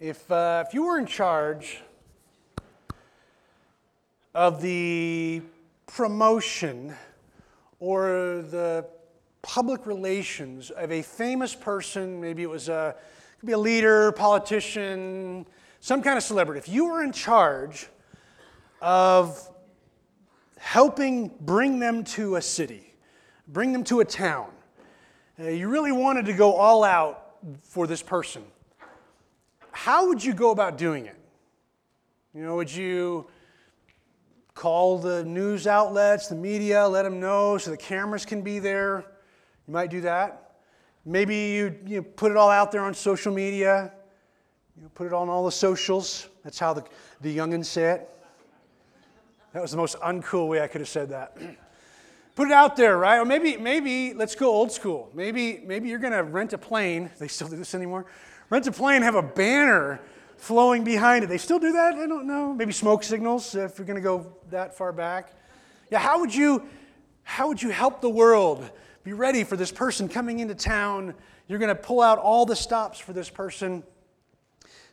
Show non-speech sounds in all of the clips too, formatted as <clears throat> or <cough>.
If, uh, if you were in charge of the promotion or the public relations of a famous person, maybe it was a, could be a leader, politician, some kind of celebrity, if you were in charge of helping bring them to a city, bring them to a town, uh, you really wanted to go all out for this person, how would you go about doing it? You know, would you call the news outlets, the media, let them know so the cameras can be there? You might do that. Maybe you, you know, put it all out there on social media. You know, put it on all the socials. That's how the, the youngins say it. That was the most uncool way I could have said that. <clears throat> put it out there, right? Or maybe, maybe let's go old school. Maybe, maybe you're going to rent a plane. They still do this anymore. Rent a plane, have a banner flowing behind it. They still do that? I don't know. Maybe smoke signals if you're going to go that far back. Yeah, how would you how would you help the world be ready for this person coming into town? You're going to pull out all the stops for this person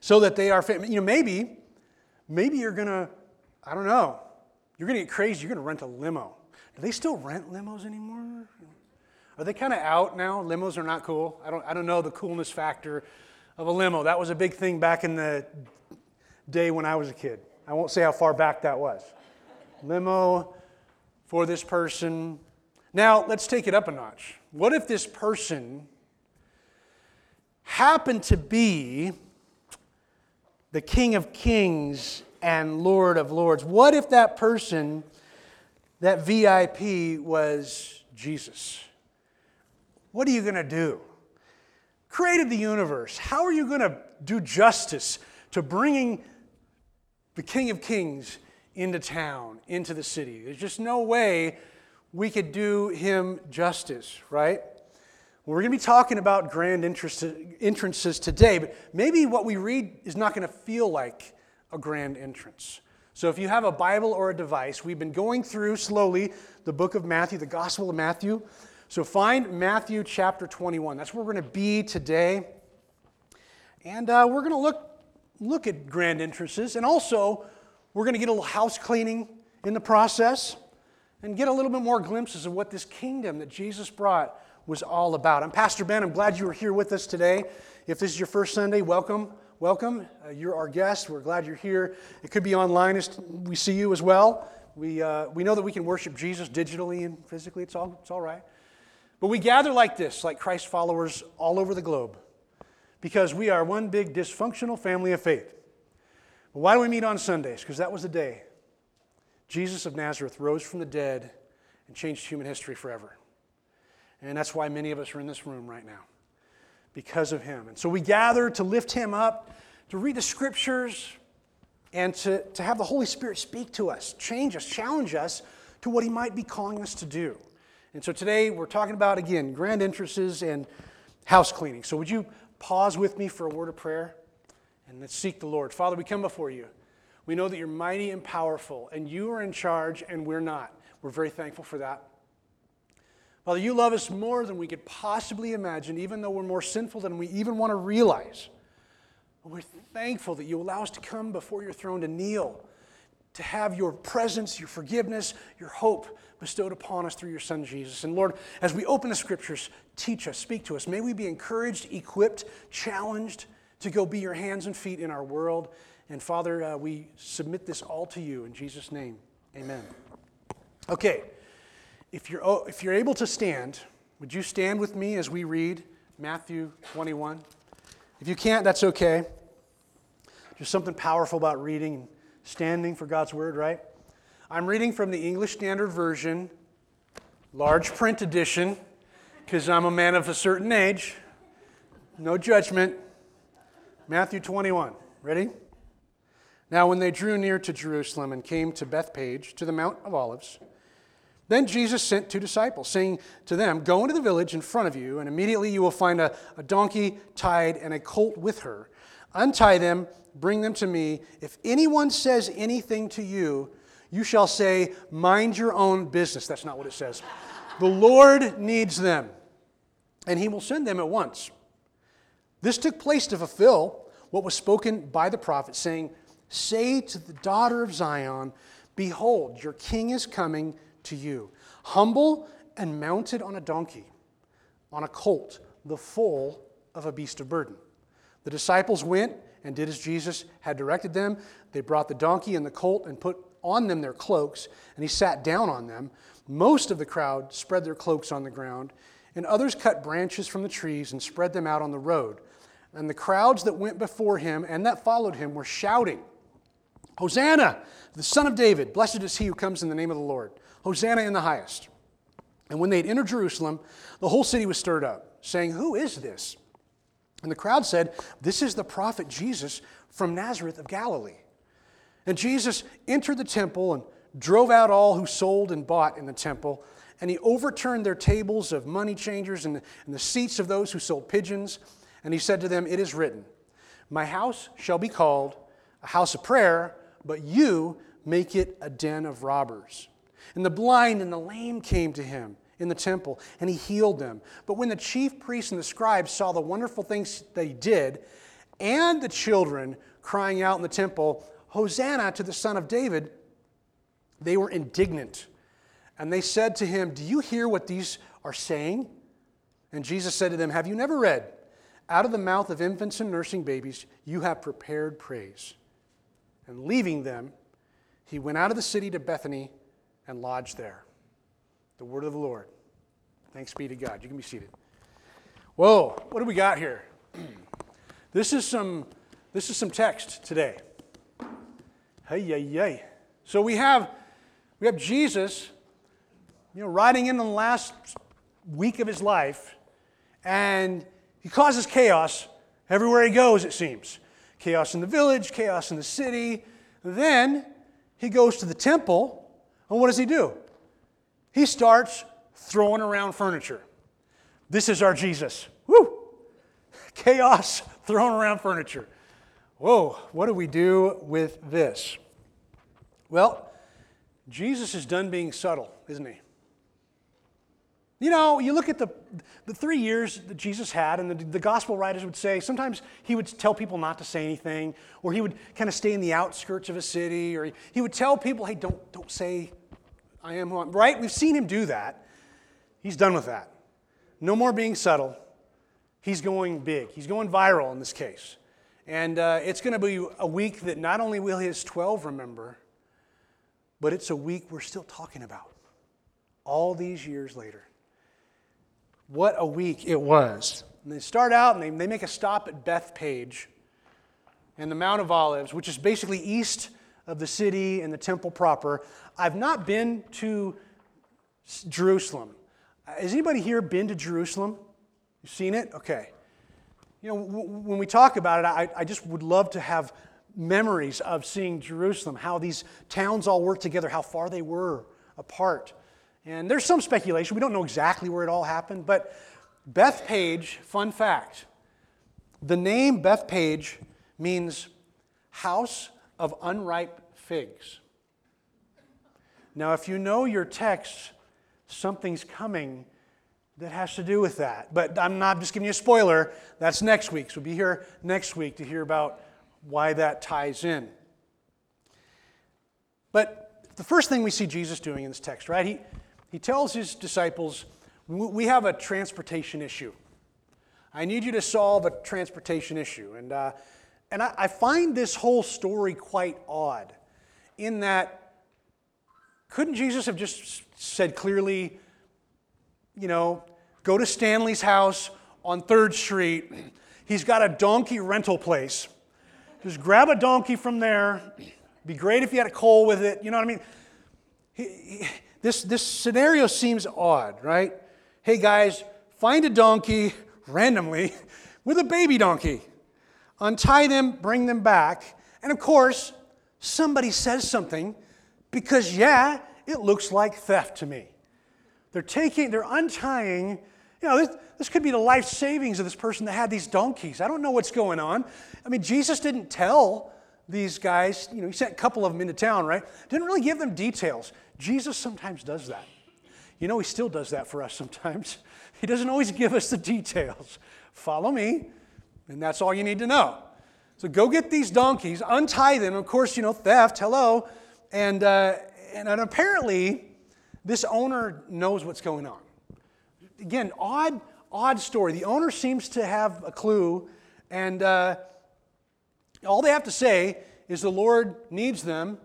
so that they are fit. You know, maybe maybe you're going to I don't know. You're going to get crazy. You're going to rent a limo. Do they still rent limos anymore? Are they kind of out now? Limos are not cool. I don't I don't know the coolness factor of a limo. That was a big thing back in the day when I was a kid. I won't say how far back that was. Limo for this person. Now, let's take it up a notch. What if this person happened to be the King of Kings and Lord of Lords? What if that person, that VIP, was Jesus? What are you going to do? Created the universe. How are you going to do justice to bringing the King of Kings into town, into the city? There's just no way we could do him justice, right? We're going to be talking about grand entrances today, but maybe what we read is not going to feel like a grand entrance. So if you have a Bible or a device, we've been going through slowly the book of Matthew, the Gospel of Matthew. So find Matthew chapter 21. That's where we're going to be today. And uh, we're going to look, look at grand entrances. And also, we're going to get a little house cleaning in the process and get a little bit more glimpses of what this kingdom that Jesus brought was all about. I'm Pastor Ben. I'm glad you are here with us today. If this is your first Sunday, welcome. Welcome. Uh, you're our guest. We're glad you're here. It could be online as we see you as well. We, uh, we know that we can worship Jesus digitally and physically. It's all, it's all right. But we gather like this, like Christ followers all over the globe, because we are one big dysfunctional family of faith. But why do we meet on Sundays? Because that was the day Jesus of Nazareth rose from the dead and changed human history forever. And that's why many of us are in this room right now, because of him. And so we gather to lift him up, to read the scriptures, and to, to have the Holy Spirit speak to us, change us, challenge us to what he might be calling us to do. And so today we're talking about, again, grand entrances and house cleaning. So would you pause with me for a word of prayer? And let's seek the Lord. Father, we come before you. We know that you're mighty and powerful, and you are in charge, and we're not. We're very thankful for that. Father, you love us more than we could possibly imagine, even though we're more sinful than we even want to realize. We're thankful that you allow us to come before your throne to kneel, to have your presence, your forgiveness, your hope bestowed upon us through your Son Jesus. And Lord, as we open the scriptures, teach us, speak to us. May we be encouraged, equipped, challenged to go be your hands and feet in our world. And Father, uh, we submit this all to you in Jesus' name. Amen. Okay, if you're, oh, if you're able to stand, would you stand with me as we read Matthew 21? If you can't, that's okay. There's something powerful about reading standing for God's word, right? I'm reading from the English Standard Version, large print edition, because I'm a man of a certain age. No judgment. Matthew 21. Ready? Now, when they drew near to Jerusalem and came to Bethphage, to the Mount of Olives, then Jesus sent two disciples, saying to them, Go into the village in front of you, and immediately you will find a, a donkey tied and a colt with her. Untie them, bring them to me. If anyone says anything to you, you shall say, Mind your own business. That's not what it says. <laughs> the Lord needs them, and he will send them at once. This took place to fulfill what was spoken by the prophet, saying, Say to the daughter of Zion, Behold, your king is coming to you, humble and mounted on a donkey, on a colt, the foal of a beast of burden. The disciples went and did as Jesus had directed them. They brought the donkey and the colt and put on them their cloaks, and he sat down on them. Most of the crowd spread their cloaks on the ground, and others cut branches from the trees and spread them out on the road. And the crowds that went before him and that followed him were shouting, Hosanna, the Son of David, blessed is he who comes in the name of the Lord. Hosanna in the highest. And when they had entered Jerusalem, the whole city was stirred up, saying, Who is this? And the crowd said, This is the prophet Jesus from Nazareth of Galilee. And Jesus entered the temple and drove out all who sold and bought in the temple. And he overturned their tables of money changers and, and the seats of those who sold pigeons. And he said to them, It is written, My house shall be called a house of prayer, but you make it a den of robbers. And the blind and the lame came to him in the temple, and he healed them. But when the chief priests and the scribes saw the wonderful things he did, and the children crying out in the temple, Hosanna to the Son of David, they were indignant. And they said to him, Do you hear what these are saying? And Jesus said to them, Have you never read, Out of the mouth of infants and nursing babies, you have prepared praise. And leaving them, he went out of the city to Bethany and lodged there. The word of the Lord. Thanks be to God. You can be seated. Whoa, what do we got here? <clears throat> This is some, this is some text today. Hey, yay, yay. So we have, we have Jesus, you know, riding in the last week of his life, and he causes chaos everywhere he goes, it seems. Chaos in the village, chaos in the city. Then he goes to the temple, and what does he do? He starts throwing around furniture. This is our Jesus. Woo! Chaos, throwing around furniture. Whoa, what do we do with this? Well, Jesus is done being subtle, isn't he? You know, you look at the, the three years that Jesus had, and the, the gospel writers would say sometimes he would tell people not to say anything, or he would kind of stay in the outskirts of a city, or he, he would tell people, hey, don't, don't say I am who I'm, right? We've seen him do that. He's done with that. No more being subtle. He's going big. He's going viral in this case. And uh, it's going to be a week that not only will his 12 remember, but it's a week we're still talking about all these years later. What a week it was. And they start out and they, they make a stop at Bethphage and the Mount of Olives, which is basically east of the city and the temple proper. I've not been to Jerusalem. Uh, has anybody here been to Jerusalem? You've seen it? Okay. You know, when we talk about it, I, I just would love to have memories of seeing Jerusalem, how these towns all worked together, how far they were apart. And there's some speculation. We don't know exactly where it all happened, but Bethphage, fun fact the name Bethphage means house of unripe figs. Now, if you know your text, something's coming that has to do with that. But I'm not just giving you a spoiler. That's next week. So we'll be here next week to hear about why that ties in. But the first thing we see Jesus doing in this text, right? He, he tells his disciples, We have a transportation issue. I need you to solve a transportation issue. And, uh, and I, I find this whole story quite odd in that couldn't Jesus have just said clearly, you know, go to Stanley's house on 3rd Street. He's got a donkey rental place. Just grab a donkey from there. Be great if you had a coal with it. You know what I mean? He, he, this, this scenario seems odd, right? Hey guys, find a donkey randomly with a baby donkey untie them, bring them back. And of course, somebody says something because, yeah, it looks like theft to me. They're taking, they're untying, you know, this, this could be the life savings of this person that had these donkeys. I don't know what's going on. I mean, Jesus didn't tell these guys, you know, he sent a couple of them into town, right? Didn't really give them details. Jesus sometimes does that. You know, he still does that for us sometimes. <laughs> He doesn't always give us the details. Follow me, and that's all you need to know. So go get these donkeys, untie them. Of course, you know, theft, hello. And, uh, and, and apparently, this owner knows what's going on. Again, odd, odd story. The owner seems to have a clue, and uh, all they have to say is the Lord needs them,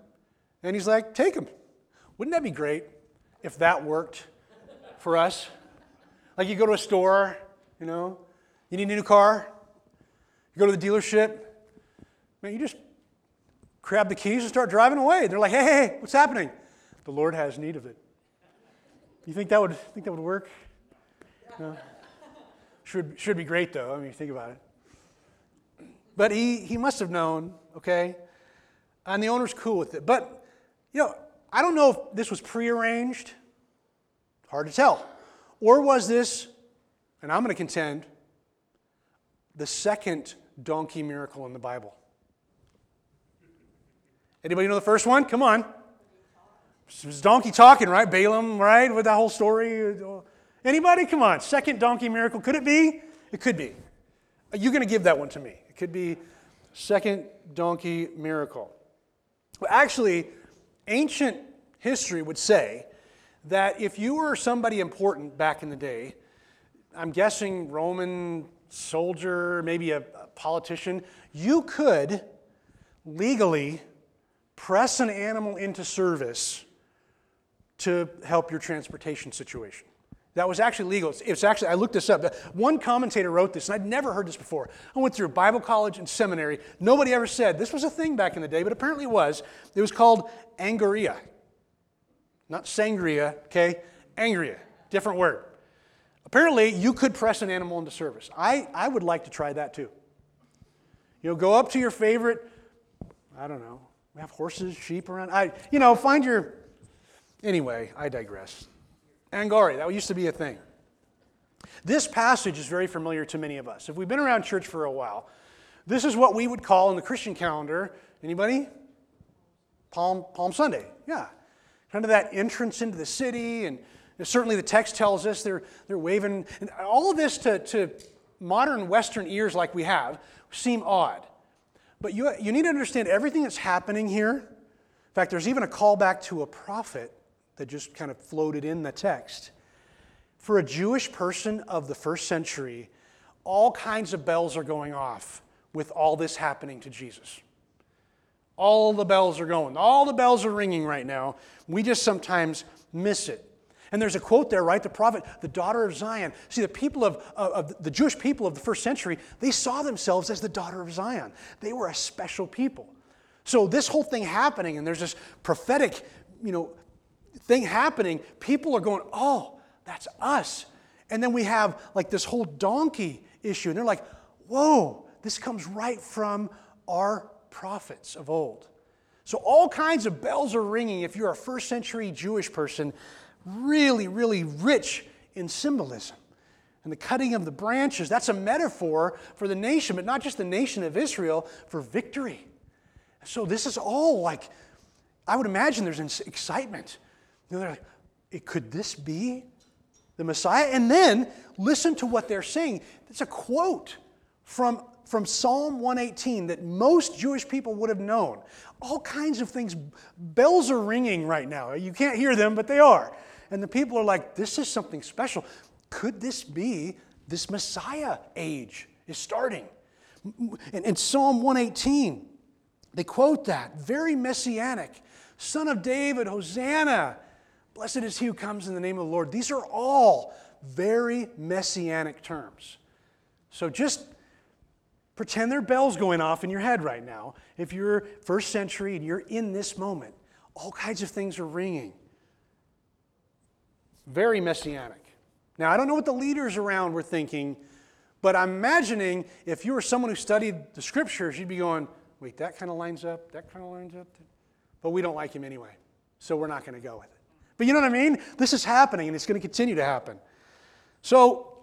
and He's like, take them. Wouldn't that be great if that worked for us? Like you go to a store, you know, you need a new car, you go to the dealership, man, you just grab the keys and start driving away. They're like, hey, hey, what's happening? The Lord has need of it. You think that would think that would work? No? Should, should be great though. I mean, think about it. But he, he must have known, okay? And the owner's cool with it. But, you know, I don't know if this was prearranged. Hard to tell. Or was this, and I'm going to contend, the second donkey miracle in the Bible? Anybody know the first one? Come on. It was donkey talking, right? Balaam, right? With that whole story. Anybody? Come on. Second donkey miracle. Could it be? It could be. Are you going to give that one to me? It could be second donkey miracle. Well, actually, ancient history would say that if you were somebody important back in the day, I'm guessing Roman soldier, maybe a, a politician, you could legally press an animal into service to help your transportation situation. That was actually legal. It's, actually, I looked this up. One commentator wrote this, and I'd never heard this before. I went through Bible college and seminary. Nobody ever said this was a thing back in the day, but apparently it was. It was called angaria. Not sangria, okay? Angria, different word. Apparently, you could press an animal into service. I, I would like to try that too. You'll go up to your favorite, I don't know, we have horses, sheep around. I, you know, find your. Anyway, I digress. Angari, that used to be a thing. This passage is very familiar to many of us. If we've been around church for a while, this is what we would call in the Christian calendar, anybody? Palm, Palm Sunday, yeah. Kind of that entrance into the city, and certainly the text tells us they're, they're waving. And all of this to, to modern Western ears like we have seem odd. But you, you need to understand everything that's happening here. In fact, there's even a callback to a prophet that just kind of floated in the text. For a Jewish person of the first century, all kinds of bells are going off with all this happening to Jesus. All the bells are going, all the bells are ringing right now. We just sometimes miss it. And there's a quote there, right? The prophet, the daughter of Zion. See, the people of, of, of, the Jewish people of the first century, they saw themselves as the daughter of Zion. They were a special people. So this whole thing happening, and there's this prophetic, you know, thing happening. People are going, oh, that's us. And then we have like this whole donkey issue, and they're like, whoa, this comes right from our prophets of old. So all kinds of bells are ringing if you're a first century Jewish person really, really rich in symbolism. And the cutting of the branches, that's a metaphor for the nation, but not just the nation of Israel, for victory. So this is all like, I would imagine there's excitement. You know, they're like, could this be the Messiah? And then listen to what they're saying. It's a quote from, from Psalm 118 that most Jewish people would have known. All kinds of things. Bells are ringing right now. You can't hear them, but they are. And the people are like, this is something special. Could this be this Messiah age is starting? In, in Psalm 118, they quote that, very messianic. Son of David, Hosanna. Blessed is he who comes in the name of the Lord. These are all very messianic terms. So just pretend there are bells going off in your head right now. If you're first century and you're in this moment, all kinds of things are ringing. Very messianic. Now, I don't know what the leaders around were thinking, but I'm imagining if you were someone who studied the scriptures, you'd be going, wait, that kind of lines up, that kind of lines up. But we don't like him anyway, so we're not going to go with it. But you know what I mean? This is happening and it's going to continue to happen. So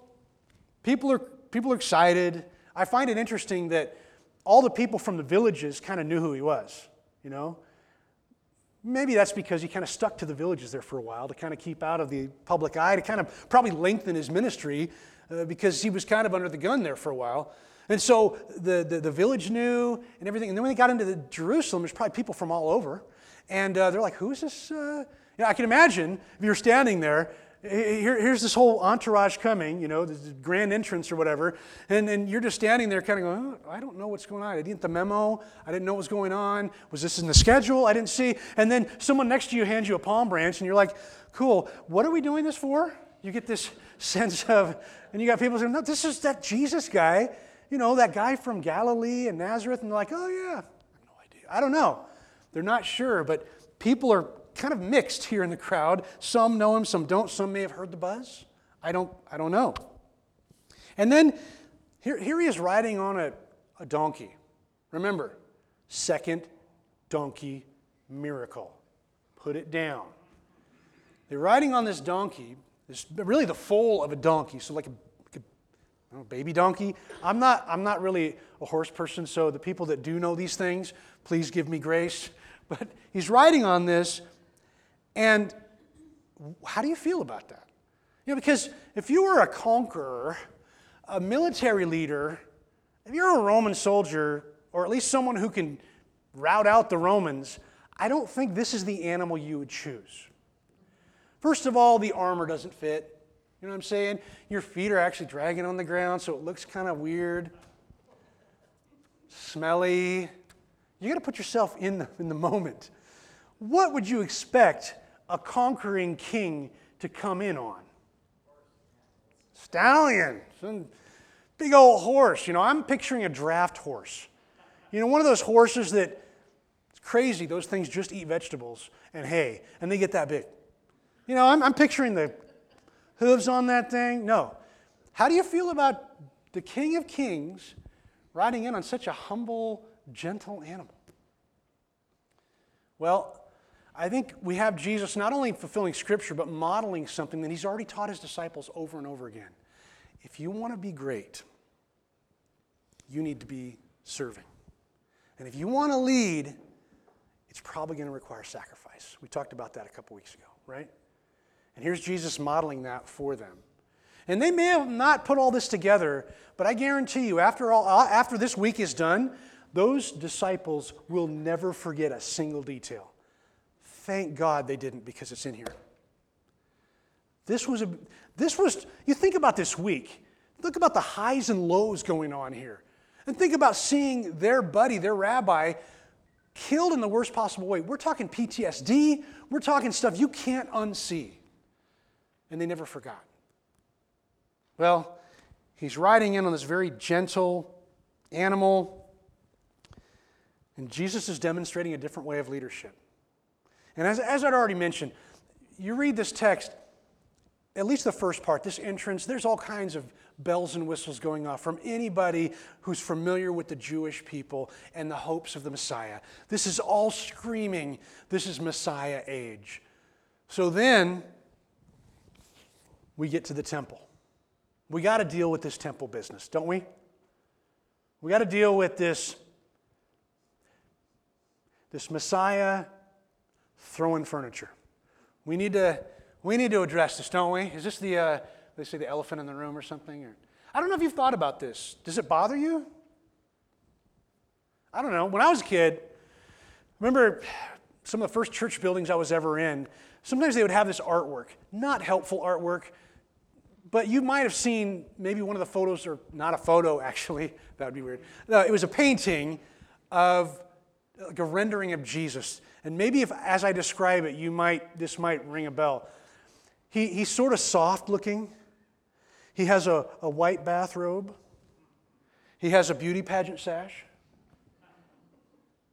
people are, people are excited. I find it interesting that all the people from the villages kind of knew who he was, you know? Maybe that's because he kind of stuck to the villages there for a while to kind of keep out of the public eye, to kind of probably lengthen his ministry uh, because he was kind of under the gun there for a while. And so the, the, the, village knew and everything. And then when they got into the Jerusalem, there's probably people from all over. And uh, they're like, who is this? Uh? You know, I can imagine if you're standing there, here, here's this whole entourage coming, you know, the grand entrance or whatever. And, and you're just standing there kind of going, oh, I don't know what's going on. I didn't the memo. I didn't know what was going on. Was this in the schedule? I didn't see. And then someone next to you hands you a palm branch and you're like, cool, what are we doing this for? You get this <laughs> sense of, and you got people saying, no, this is that Jesus guy you know, that guy from Galilee and Nazareth, and they're like, oh, yeah, I have no idea. I don't know. They're not sure, but people are kind of mixed here in the crowd. Some know him, some don't. Some may have heard the buzz. I don't, I don't know. And then here, here he is riding on a, a donkey. Remember, second donkey miracle. Put it down. They're riding on this donkey, this really the foal of a donkey, so like a know, baby donkey. I'm not, I'm not really a horse person, so the people that do know these things, please give me grace. <laughs> But he's riding on this, and how do you feel about that? You know, because if you were a conqueror, a military leader, if you're a Roman soldier, or at least someone who can rout out the Romans, I don't think this is the animal you would choose. First of all, the armor doesn't fit. You know what I'm saying? Your feet are actually dragging on the ground, so it looks kind of weird. Smelly. You got to put yourself in the, in the moment. What would you expect a conquering king to come in on? Stallion. Some big old horse. You know, I'm picturing a draft horse. You know, one of those horses that it's crazy. Those things just eat vegetables and hay, and they get that big. You know, I'm, I'm picturing the hooves on that thing? No. How do you feel about the King of Kings riding in on such a humble, gentle animal? Well, I think we have Jesus not only fulfilling Scripture, but modeling something that he's already taught his disciples over and over again. If you want to be great, you need to be serving. And if you want to lead, it's probably going to require sacrifice. We talked about that a couple weeks ago, right? And here's Jesus modeling that for them. And they may have not put all this together, but I guarantee you, after, all, uh, after this week is done, those disciples will never forget a single detail. Thank God they didn't because it's in here. This was, a, this was, you think about this week. Look about the highs and lows going on here. And think about seeing their buddy, their rabbi, killed in the worst possible way. We're talking PTSD, we're talking stuff you can't unsee and they never forgot. Well, he's riding in on this very gentle animal, and Jesus is demonstrating a different way of leadership. And as, as I'd already mentioned, you read this text, at least the first part, this entrance, there's all kinds of bells and whistles going off from anybody who's familiar with the Jewish people and the hopes of the Messiah. This is all screaming, this is Messiah age. So then, we get to the temple. We got to deal with this temple business, don't we? We got to deal with this, this Messiah throwing furniture. We need to, we need to address this, don't we? Is this the, uh, they say the elephant in the room or something? Or, I don't know if you've thought about this. Does it bother you? I don't know. When I was a kid, remember some of the first church buildings I was ever in, sometimes they would have this artwork, not helpful artwork, but you might have seen maybe one of the photos, or not a photo <laughs> actually, that would be weird. No, it was a painting of like a rendering of Jesus. And maybe if, as I describe it, you might, this might ring a bell. He, he's sort of soft looking. He has a, a white bathrobe. He has a beauty pageant sash.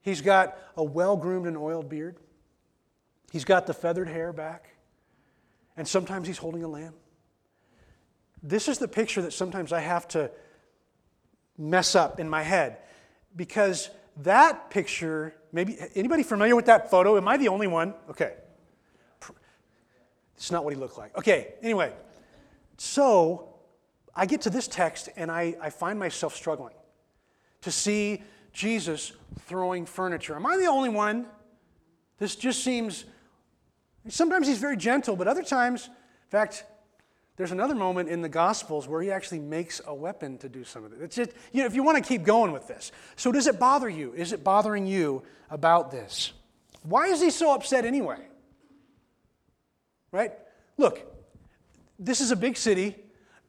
He's got a well groomed and oiled beard. He's got the feathered hair back. And sometimes he's holding a lamb. This is the picture that sometimes I have to mess up in my head because that picture, maybe anybody familiar with that photo? Am I the only one? Okay. It's not what he looked like. Okay, anyway. So I get to this text and I, I find myself struggling to see Jesus throwing furniture. Am I the only one? This just seems, sometimes he's very gentle, but other times, in fact, There's another moment in the Gospels where he actually makes a weapon to do some of it. It's just, you know, if you want to keep going with this. So, does it bother you? Is it bothering you about this? Why is he so upset anyway? Right? Look, this is a big city,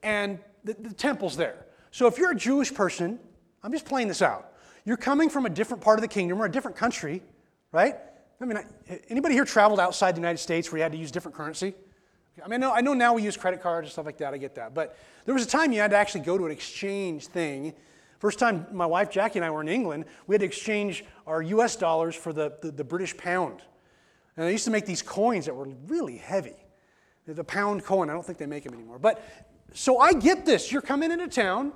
and the, the temple's there. So, if you're a Jewish person, I'm just playing this out. You're coming from a different part of the kingdom or a different country, right? I mean, anybody here traveled outside the United States where you had to use different currency? I mean, I know, I know now we use credit cards and stuff like that. I get that. But there was a time you had to actually go to an exchange thing. First time my wife Jackie and I were in England, we had to exchange our US dollars for the, the, the British pound. And they used to make these coins that were really heavy. The pound coin, I don't think they make them anymore. But so I get this. You're coming into town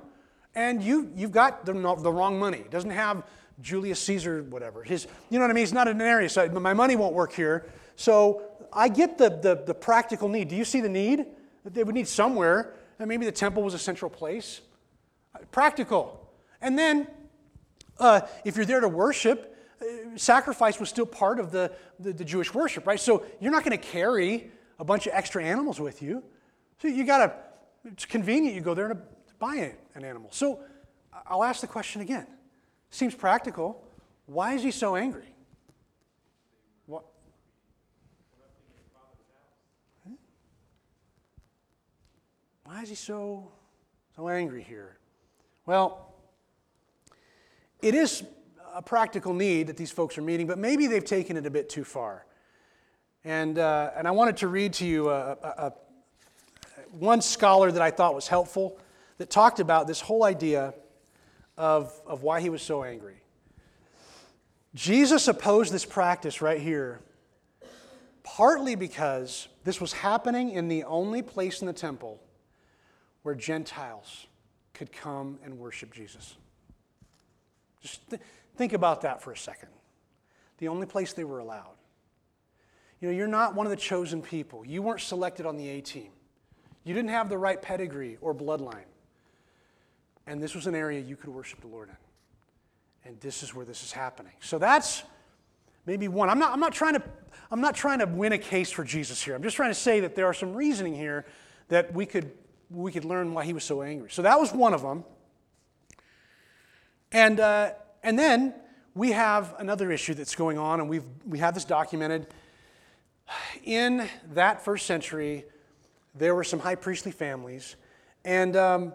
and you, you've got the, the wrong money. It doesn't have Julius Caesar, whatever. His, you know what I mean? It's not an area, so my money won't work here. So I get the, the, the practical need. Do you see the need? They would need somewhere. And maybe the temple was a central place. Practical. And then, uh, if you're there to worship, uh, sacrifice was still part of the, the, the Jewish worship, right? So you're not going to carry a bunch of extra animals with you. So you got to, it's convenient you go there to buy an animal. So I'll ask the question again. Seems practical. Why is he so angry? Why is he so, so angry here? Well, it is a practical need that these folks are meeting, but maybe they've taken it a bit too far. And, uh, and I wanted to read to you a, a, a, one scholar that I thought was helpful that talked about this whole idea of, of why he was so angry. Jesus opposed this practice right here, partly because this was happening in the only place in the temple where Gentiles could come and worship Jesus. Just th- think about that for a second. The only place they were allowed. You know, you're not one of the chosen people. You weren't selected on the A team. You didn't have the right pedigree or bloodline. And this was an area you could worship the Lord in. And this is where this is happening. So that's maybe one. I'm not, I'm not, trying, to, I'm not trying to win a case for Jesus here. I'm just trying to say that there are some reasoning here that we could we could learn why he was so angry. So that was one of them. And, uh, and then we have another issue that's going on, and we've, we have this documented. In that first century, there were some high priestly families. And, um,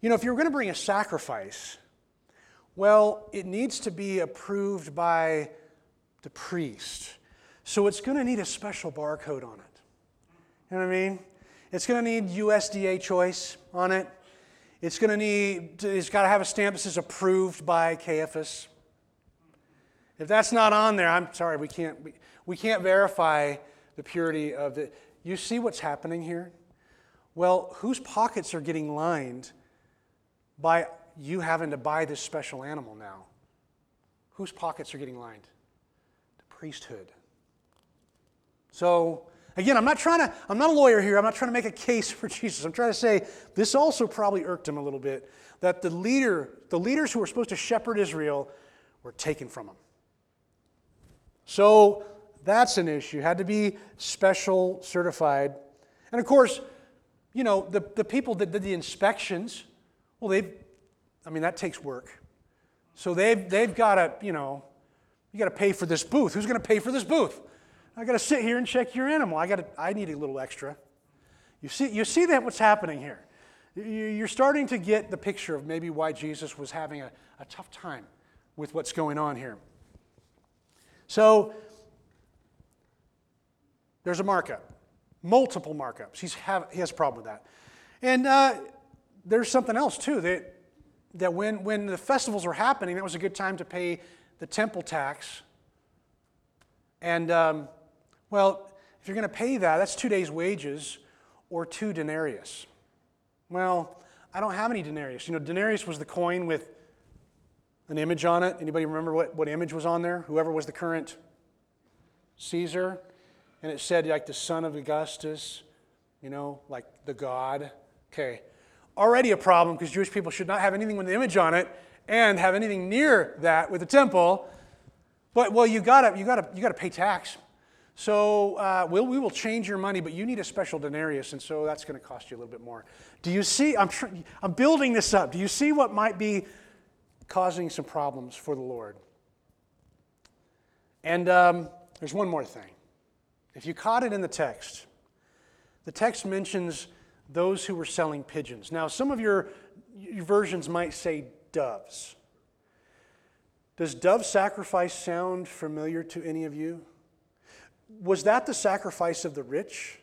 you know, if you're going to bring a sacrifice, well, it needs to be approved by the priest. So it's going to need a special barcode on it. You know what I mean? It's going to need USDA choice on it. It's going to need, it's got to have a stamp that says approved by Caiaphas. If that's not on there, I'm sorry, we can't, we, we can't verify the purity of the. You see what's happening here? Well, whose pockets are getting lined by you having to buy this special animal now? Whose pockets are getting lined? The priesthood. So, Again, I'm not trying to, I'm not a lawyer here. I'm not trying to make a case for <laughs> Jesus. I'm trying to say this also probably irked him a little bit that the leader, the leaders who were supposed to shepherd Israel were taken from him. So that's an issue. Had to be special certified. And of course, you know, the, the people that did the inspections, well, they've, I mean, that takes work. So they've, they've got to, you know, you got to pay for this booth. Who's going to pay for this booth? I got to sit here and check your animal. I got to, I need a little extra. You see, you see that what's happening here. You're starting to get the picture of maybe why Jesus was having a, a tough time with what's going on here. So there's a markup, multiple markups. He's have, he has a problem with that. And uh, there's something else too that, that when, when the festivals were happening, that was a good time to pay the temple tax. And um, well, if you're going to pay that, that's two days' wages or two denarius. Well, I don't have any denarius. You know, denarius was the coin with an image on it. Anybody remember what, what image was on there? Whoever was the current Caesar. And it said, like, the son of Augustus, you know, like the god. Okay. Already a problem because Jewish people should not have anything with the image on it and have anything near that with the temple. But, well, you gotta, you gotta, you gotta pay tax. So uh, we'll, we will change your money, but you need a special denarius, and so that's going to cost you a little bit more. Do you see? I'm, tr- I'm building this up. Do you see what might be causing some problems for the Lord? And um, there's one more thing. If you caught it in the text, the text mentions those who were selling pigeons. Now, some of your, your versions might say doves. Does dove sacrifice sound familiar to any of you? Was that the sacrifice of the rich?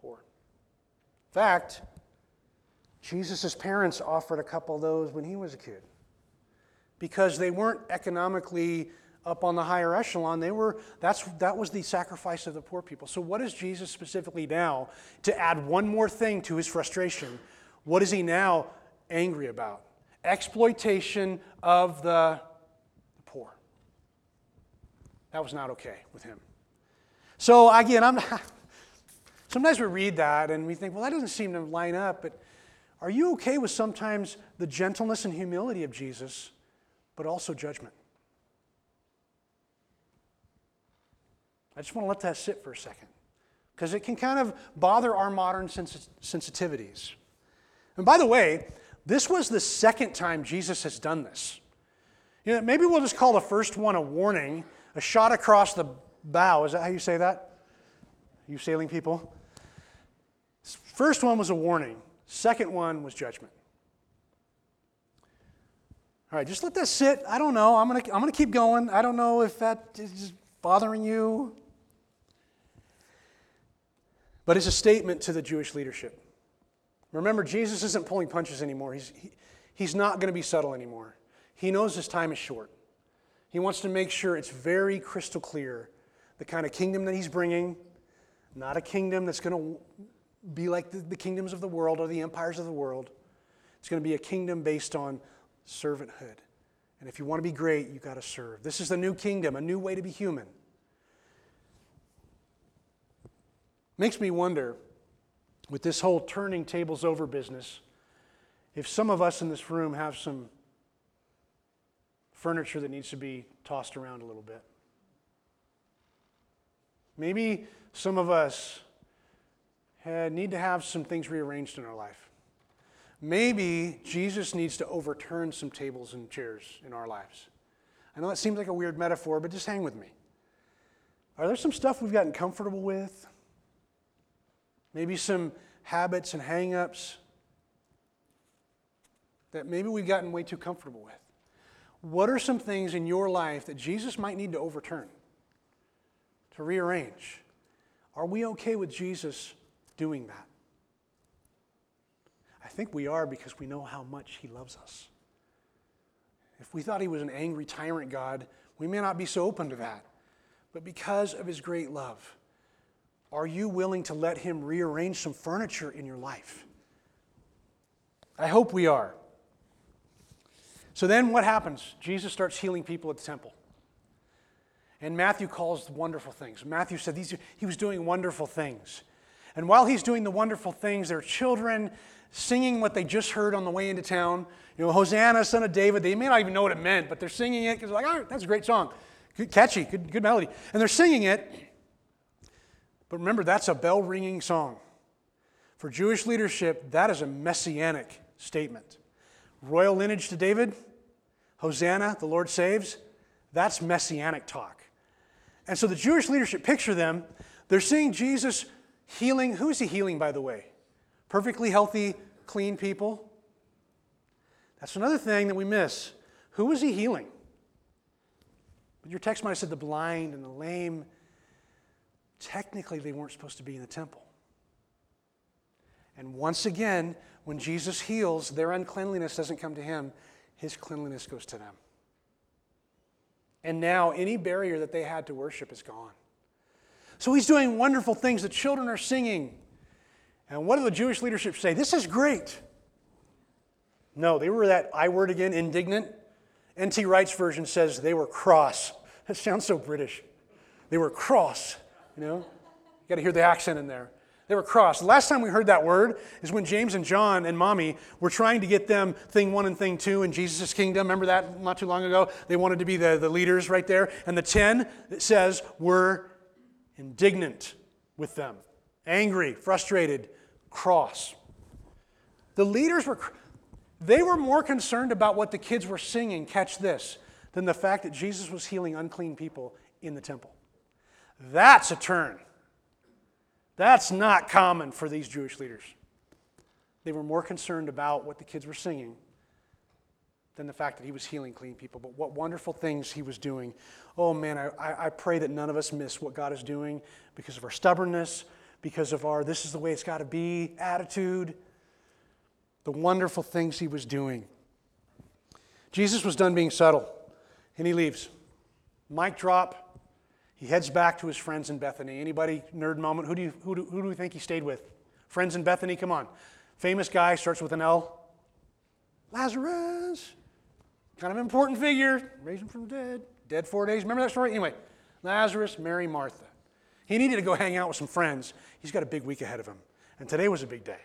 Poor. In fact, Jesus' parents offered a couple of those when he was a kid because they weren't economically up on the higher echelon. They were, that's, that was the sacrifice of the poor people. So, what is Jesus specifically now, to add one more thing to his frustration, what is he now angry about? Exploitation of the. That was not okay with him. So, again, I'm not, <laughs> sometimes we read that and we think, well, that doesn't seem to line up, but are you okay with sometimes the gentleness and humility of Jesus, but also judgment? I just want to let that sit for a second because it can kind of bother our modern sens- sensitivities. And by the way, this was the second time Jesus has done this. You know, maybe we'll just call the first one a warning, a shot across the bow. Is that how you say that? You sailing people? First one was a warning. Second one was judgment. All right, just let that sit. I don't know. I'm going to I'm going to keep going. I don't know if that is bothering you. But it's a statement to the Jewish leadership. Remember, Jesus isn't pulling punches anymore. He's, he, he's not going to be subtle anymore. He knows his time is short. He wants to make sure it's very crystal clear the kind of kingdom that he's bringing, not a kingdom that's going to be like the, the kingdoms of the world or the empires of the world. It's going to be a kingdom based on servanthood. And if you want to be great, you've got to serve. This is the new kingdom, a new way to be human. Makes me wonder, with this whole turning tables over business, if some of us in this room have some furniture that needs to be tossed around a little bit. Maybe some of us eh, need to have some things rearranged in our life. Maybe Jesus needs to overturn some tables and chairs in our lives. I know that seems like a weird metaphor, but just hang with me. Are there some stuff we've gotten comfortable with? Maybe some habits and hang ups that maybe we've gotten way too comfortable with. What are some things in your life that Jesus might need to overturn, to rearrange? Are we okay with Jesus doing that? I think we are because we know how much He loves us. If we thought He was an angry tyrant God, we may not be so open to that. But because of His great love, are you willing to let Him rearrange some furniture in your life? I hope we are. So then what happens? Jesus starts healing people at the temple. And Matthew calls wonderful things. Matthew said these, he was doing wonderful things. And while he's doing the wonderful things, there are children singing what they just heard on the way into town. You know, Hosanna, son of David. They may not even know what it meant, but they're singing it because they're like, oh, that's a great song. Good, catchy, good, good melody. And they're singing it. But remember, that's a bell ringing song. For Jewish leadership, that is a messianic statement. Royal lineage to David, Hosanna, the Lord saves, that's messianic talk. And so the Jewish leadership picture them, they're seeing Jesus healing. Who is he healing, by the way? Perfectly healthy, clean people? That's another thing that we miss. Who is he healing? Your text might have said the blind and the lame technically they weren't supposed to be in the temple. And once again, when Jesus heals, their uncleanliness doesn't come to him, his cleanliness goes to them. And now any barrier that they had to worship is gone. So he's doing wonderful things. The children are singing. And what do the Jewish leadership say? This is great. No, they were that I word again, indignant. N.T. Wright's version says they were cross. That sounds so British. They were cross. You know, you got to hear the accent in there. They were cross. The last time we heard that word is when James and John and mommy were trying to get them thing one and thing two in Jesus' kingdom. Remember that not too long ago? They wanted to be the, the leaders right there. And the ten, it says, were indignant with them, angry, frustrated, cross. The leaders were, they were more concerned about what the kids were singing, catch this, than the fact that Jesus was healing unclean people in the temple. That's a turn. That's not common for these Jewish leaders. They were more concerned about what the kids were singing than the fact that he was healing clean people. But what wonderful things he was doing. Oh man, I, I pray that none of us miss what God is doing because of our stubbornness, because of our this is the way it's got to be attitude, the wonderful things he was doing. Jesus was done being subtle, and he leaves. Mic drop. He heads back to his friends in Bethany. Anybody nerd moment? Who do you who do, who do we think he stayed with? Friends in Bethany. Come on, famous guy starts with an L. Lazarus, kind of important figure, raised him from the dead, dead four days. Remember that story? Anyway, Lazarus, Mary, Martha. He needed to go hang out with some friends. He's got a big week ahead of him, and today was a big day.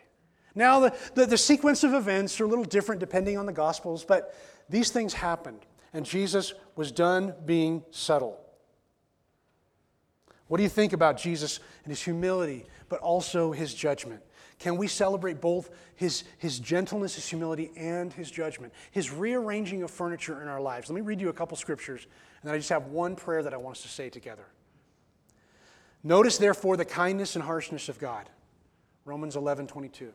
Now, the, the, the sequence of events are a little different depending on the Gospels, but these things happened, and Jesus was done being subtle. What do you think about Jesus and his humility, but also his judgment? Can we celebrate both his, his gentleness, his humility, and his judgment? His rearranging of furniture in our lives. Let me read you a couple scriptures, and then I just have one prayer that I want us to say together. Notice, therefore, the kindness and harshness of God. Romans 11 22.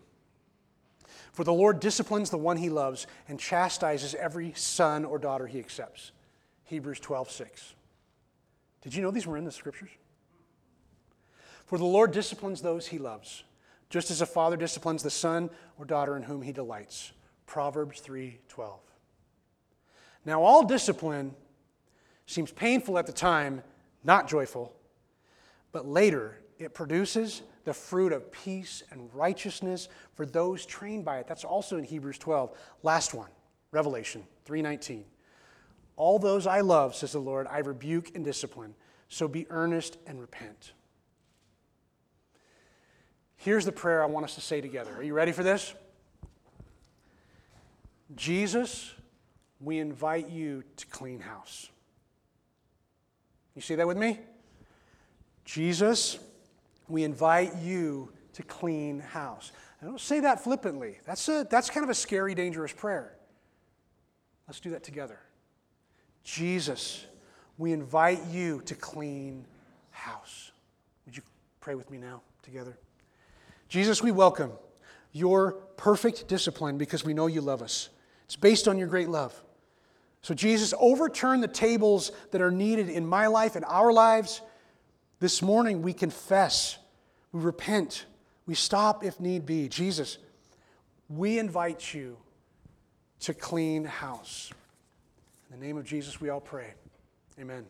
For the Lord disciplines the one he loves and chastises every son or daughter he accepts. Hebrews 12 6. Did you know these were in the scriptures? For the Lord disciplines those he loves, just as a father disciplines the son or daughter in whom he delights. Proverbs 3:12. Now all discipline seems painful at the time, not joyful, but later it produces the fruit of peace and righteousness for those trained by it. That's also in Hebrews 12. Last one, Revelation 3:19. All those I love, says the Lord, I rebuke and discipline. So be earnest and repent. Here's the prayer I want us to say together. Are you ready for this? Jesus, we invite you to clean house. You see that with me? Jesus, we invite you to clean house. I don't say that flippantly. That's, a, that's kind of a scary, dangerous prayer. Let's do that together. Jesus, we invite you to clean house. Would you pray with me now together? Jesus, we welcome your perfect discipline because we know you love us. It's based on your great love. So, Jesus, overturn the tables that are needed in my life and our lives. This morning, we confess, we repent, we stop if need be. Jesus, we invite you to clean house. In the name of Jesus, we all pray. Amen.